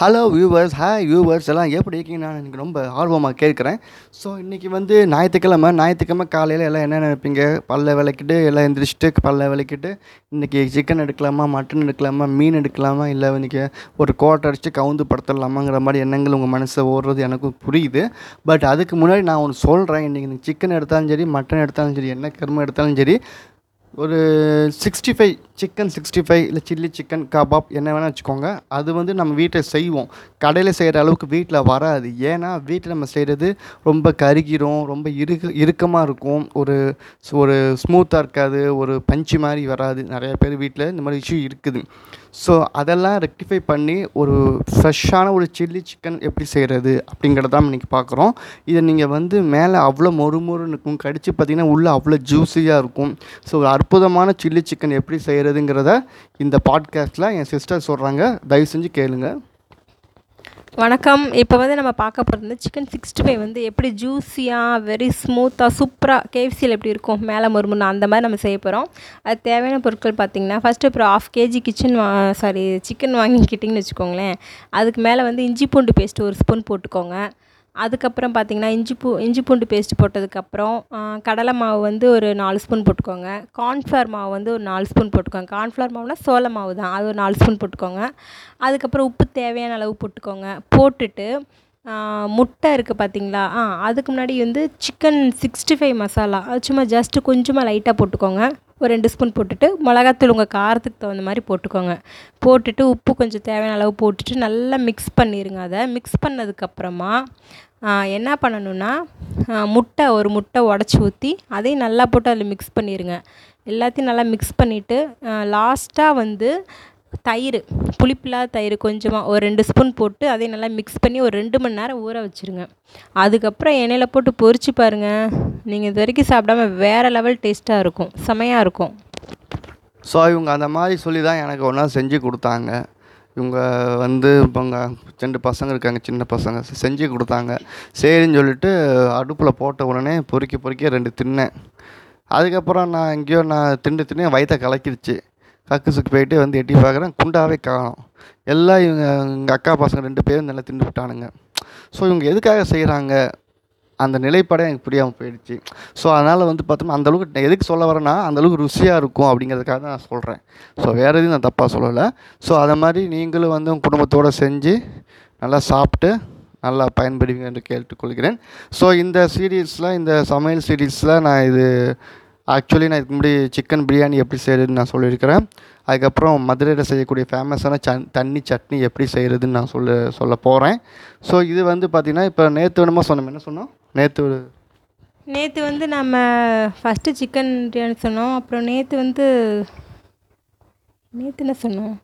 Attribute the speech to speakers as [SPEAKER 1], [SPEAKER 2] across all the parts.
[SPEAKER 1] Hello viewers hi viewers எல்லாம் எப்படி இருக்கீங்க நான் எனக்கு ரொம்ப ஆர்வமாக கேட்குறேன். ஸோ இன்றைக்கி வந்து ஞாயிற்றுக்கிழமை ஞாயிற்றுக்கிழமை காலையில் எல்லாம் என்ன நினைப்பீங்க? பல்ல விளக்கிட்டு எல்லாம் எந்திரிச்சிட்டு பல்ல விளக்கிட்டு இன்றைக்கி சிக்கன் எடுக்கலாமா மட்டன் எடுக்கலாமா மீன் எடுக்கலாமா இல்லை இன்றைக்கி ஒரு கோட்டை அடித்து கவுந்து படுத்துடலாமாங்கிற மாதிரி எண்ணங்கள் உங்கள் மனசை ஓடுறது எனக்கும் புரியுது. பட் அதுக்கு முன்னாடி நான் ஒன்று சொல்கிறேன் இன்றைக்கி சிக்கன் எடுத்தாலும் சரி மட்டன் எடுத்தாலும் சரி என்ன கருமை எடுத்தாலும் சரி ஒரு sixty five chicken sixty five இல்லை சில்லி சிக்கன் கபாப் என்ன வேணால் வச்சுக்கோங்க. அது வந்து நம்ம வீட்டில் செய்வோம். கடையில் செய்கிற அளவுக்கு வீட்டில் வராது. ஏன்னா வீட்டில் நம்ம செய்கிறது ரொம்ப கருகிரும் ரொம்ப இறுக இறுக்கமாக இருக்கும். ஒரு ஒரு ஸ்மூத்தாக இருக்காது ஒரு பஞ்சு மாதிரி வராது. நிறையா பேர் வீட்டில் இந்த மாதிரி இஷ்யூ இருக்குது. ஸோ அதெல்லாம் ரெக்டிஃபை பண்ணி ஒரு ஃப்ரெஷ்ஷான ஒரு சில்லி சிக்கன் எப்படி செய்கிறது அப்படிங்கிறத தான் இன்றைக்கி பார்க்குறோம் இதை நீங்கள் வந்து மேலே அவ்வளோ மொறு மொறுன்னு இருக்கும். கடித்து பார்த்தீங்கன்னா உள்ளே அவ்வளோ ஜூஸியாக இருக்கும். ஸோ ஒரு அற்புதமான சில்லி சிக்கன் எப்படி செய்கிறதுங்கிறத இந்த பாட்காஸ்ட்டில் என் சிஸ்டர் சொல்கிறாங்க தயவு செஞ்சு கேளுங்க.
[SPEAKER 2] வணக்கம். இப்போ வந்து நம்ம பார்க்க போகிறது சிக்கன் சிக்ஸ்டி ஃபைவ் வந்து எப்படி ஜூஸியாக வெரி ஸ்மூத்தாக சூப்பராக கேஎஃப்சியில் எப்படி இருக்கும் மேலே மொறுமுன்னு அந்த மாதிரி நம்ம செய்ய போகிறோம் அது தேவையான பொருட்கள் பார்த்திங்கன்னா ஃபஸ்ட்டு அப்புறம் ஆஃப் கேஜி கிச்சன் வா சாரி சிக்கன் வாங்கிக்கிட்டிங்கன்னு வச்சுக்கோங்களேன். அதுக்கு மேலே வந்து இஞ்சி பூண்டு பேஸ்ட்டு ஒரு ஸ்பூன் போட்டுக்கோங்க. அதுக்கப்புறம் பார்த்திங்கன்னா இஞ்சி பூ இஞ்சி பூண்டு பேஸ்ட் போட்டதுக்கப்புறம் கடலை மாவு வந்து ஒரு நாலு ஸ்பூன் போட்டுக்கோங்க. கார்ன்ஃப்ளவர் மாவு வந்து ஒரு நாலு ஸ்பூன் போட்டுக்கோங்க. கார்ன்ஃப்ளவர் மாவுனா சோள மாவு தான் அது ஒரு நாலு ஸ்பூன் போட்டுக்கோங்க. அதுக்கப்புறம் உப்பு தேவையான அளவு போட்டுக்கோங்க. போட்டுட்டு முட்டை இருக்குது பார்த்தீங்களா? ஆ அதுக்கு முன்னாடி வந்து சிக்கன் சிக்ஸ்டி ஃபைவ் மசாலா அது சும்மா ஜஸ்ட்டு கொஞ்சமாக லைட்டாக போட்டுக்கோங்க. ஒரு ரெண்டு ஸ்பூன் போட்டுட்டு மிளகாத்தூள் உங்கள் காரத்துக்கு தகுந்த மாதிரி போட்டுக்கோங்க. போட்டுட்டு உப்பு கொஞ்சம் தேவையான அளவு போட்டுட்டு நல்லா மிக்ஸ் பண்ணிடுங்க அதை. மிக்ஸ் பண்ணதுக்கப்புறமா என்ன பண்ணணுன்னா முட்டை ஒரு முட்டை உடச்சி ஊற்றி அதையும் நல்லா போட்டு அதில் மிக்ஸ் பண்ணிடுங்க எல்லாத்தையும் நல்லா மிக்ஸ் பண்ணிவிட்டு லாஸ்ட்டாக வந்து தயிர் புளிப்பில்லாத தயிர் கொஞ்சமாக ஒரு ரெண்டு ஸ்பூன் போட்டு அதையும் நல்லா மிக்ஸ் பண்ணி ஒரு ரெண்டு மணி நேரம் ஊற வச்சுருங்க. அதுக்கப்புறம் எண்ணெயில் போட்டு பொரிச்சு பாருங்கள் நீங்கள் இது வரைக்கும் சாப்பிடாம வேறு லெவல் டேஸ்ட்டாக இருக்கும். செமையாக இருக்கும்.
[SPEAKER 1] ஸோ இவங்க அந்த மாதிரி சொல்லி தான் எனக்கு ஒன்றா செஞ்சு கொடுத்தாங்க. இவங்க வந்து இவங்க ரெண்டு பசங்க இருக்காங்க சின்ன பசங்க செஞ்சு கொடுத்தாங்க. சரின்னு சொல்லிட்டு அடுப்பில் போட்ட உடனே பொறுக்கி பொறுக்கி ரெண்டு தின்னேன். அதுக்கப்புறம் நான் எங்கேயோ நான் திண்டு தின்னு வயிற்ற கலக்கிடுச்சு கக்குசுக்கு போயிட்டு வந்து எட்டி பார்க்குறேன் குண்டாவே காணும். எல்லாம் இவங்க எங்கள் அக்கா பசங்க ரெண்டு பேரும் நல்லா தின்னு விட்டானுங்க. ஸோ இவங்க எதுக்காக செய்கிறாங்க அந்த நிலைப்பாடே எனக்கு புரியாமல் போயிடுச்சு. ஸோ அதனால் வந்து பார்த்தோம்னா அந்தளவுக்கு நான் எதுக்கு சொல்ல வரேன்னா அந்தளவுக்கு ருசியாக இருக்கும் அப்படிங்கிறதுக்காக தான் நான் சொல்கிறேன் ஸோ வேறு எதுவும் நான் தப்பாக சொல்லலை. ஸோ அதை மாதிரி நீங்களும் வந்து உங்கள் குடும்பத்தோடு செஞ்சு நல்லா சாப்பிட்டு நல்லா பயன்படுவீங்க என்று கேட்டுக்கொள்கிறேன். ஸோ இந்த சீரீஸில் இந்த சமையல் சீரீஸில் நான் இது ஆக்சுவலி நான் இதுக்கு முன்னாடி சிக்கன் பிரியாணி எப்படி செய்கிறதுன்னு நான் சொல்லியிருக்கிறேன். அதுக்கப்புறம் மதுரையில் செய்யக்கூடிய ஃபேமஸான சன் தண்ணி சட்னி எப்படி செய்கிறதுன்னு நான் சொல்ல சொல்ல போகிறேன் ஸோ இது வந்து பார்த்திங்கன்னா இப்போ நேற்று வேணுமா சொன்னோம். என்ன சொன்னோம்? நேற்று
[SPEAKER 2] நேற்று வந்து நம்ம ஃபஸ்ட்டு சிக்கன் பிரியாணி சொன்னோம். அப்புறம் நேற்று வந்து நேற்று என்ன சொன்னோம்?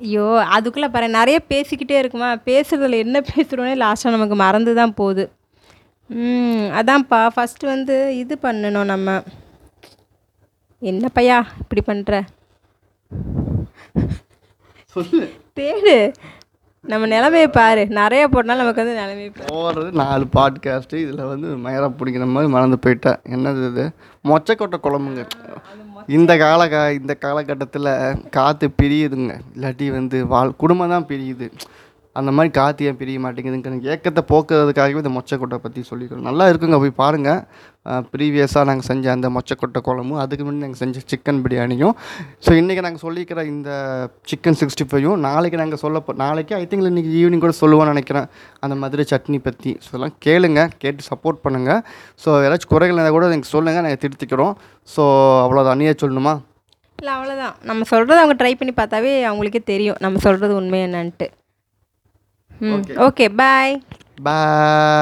[SPEAKER 2] ஐயோ அதுக்குள்ளே பாரு நிறைய பேசிக்கிட்டே இருக்குமா? பேசுகிறதுல என்ன பேசுகிறோன்னே லாஸ்ட்டாக நமக்கு மறந்து தான் போகுது. அதான்ப்பா. ஃபஸ்ட்டு வந்து இது பண்ணணும் நம்ம. என்ன பையா இப்படி பண்ணுற
[SPEAKER 1] சொல்லு.
[SPEAKER 2] தேடு. நம்ம நிலமையை பாரு. நிறைய போட்டனால நமக்கு வந்து நிலமையை பாரு
[SPEAKER 1] போகிறது நாலு பாட்காஸ்ட்டு இதில் வந்து மயரா பிடிக்கிற மாதிரி மறந்து போயிட்டேன். என்னது இது? மொச்சக்கொட்டை குழம்புங்க. இந்த கால இந்த காலகட்டத்தில் காற்று பிரியுதுங்க. இல்லாட்டி வந்து வாழ் குடும்பம் தான் பிரியுது. அந்த மாதிரி காற்று ஏன் பிரிய மாட்டேங்குதுங்க ஏக்கத்தை போக்குறதுக்காகவே இந்த மொச்சக்கொட்டை பற்றி சொல்லிக்கிறோம். நல்லா இருக்குங்க போய் பாருங்கள் ப்ரீவியஸாக நாங்கள் செஞ்ச அந்த மொச்சக்கொட்டை குழம்பும் அதுக்கு முன்னாடி நாங்கள் செஞ்ச சிக்கன் பிரியாணியும். ஸோ இன்றைக்கி நாங்கள் சொல்லிக்கிற இந்த சிக்கன் சிக்ஸ்டி ஃபைவும் நாளைக்கு நாங்கள் சொல்ல நாளைக்கு ஐ திங்க் இன்றைக்கி ஈவினிங் கூட சொல்லுவோம்னு நினைக்கிறேன். அந்த மதுரை சட்னி பற்றி ஸோ இதெல்லாம் கேளுங்க கேட்டு சப்போர்ட் பண்ணுங்கள் ஸோ ஏதாச்சும் குறைகள் இருந்தால் கூட எனக்கு சொல்லுங்கள் நாங்கள் திருத்திக்கிறோம். ஸோ அவ்வளோதான் நீயே சொல்லணுமா?
[SPEAKER 2] இல்லை அவ்வளோதான் நம்ம சொல்கிறத அவங்க ட்ரை பண்ணி பார்த்தாவே அவங்களுக்கே தெரியும். நம்ம சொல்கிறது உண்மை என்னன்ட்டு ம் ஓகே பாய்
[SPEAKER 1] பாய்